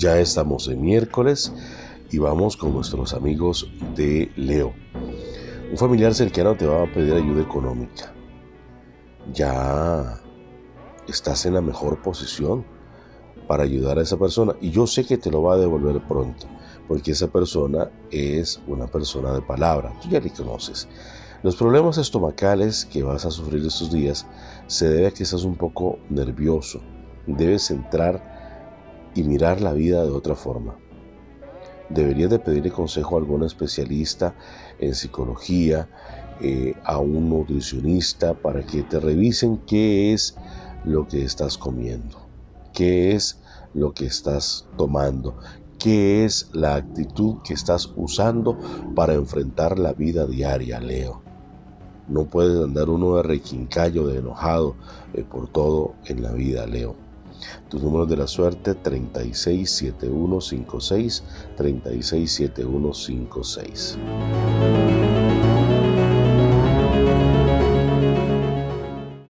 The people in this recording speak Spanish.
Ya estamos en miércoles y vamos con nuestros amigos de Leo. Un familiar cercano te va a pedir ayuda económica. Ya estás en la mejor posición para ayudar a esa persona y yo sé que te lo va a devolver pronto porque esa persona es una persona de palabra, tú ya le conoces. Los problemas estomacales que vas a sufrir estos días se debe a que estás un poco nervioso. Debes entrar y mirar la vida de otra forma. Deberías de pedirle consejo a algún especialista en psicología, eh, a un nutricionista, para que te revisen qué es lo que estás comiendo, qué es lo que estás tomando, ¿Qué es la actitud que estás usando para enfrentar la vida diaria, Leo? No puedes andar uno de requincayo, de enojado eh, por todo en la vida, Leo. Tus números de la suerte 367156, 367156.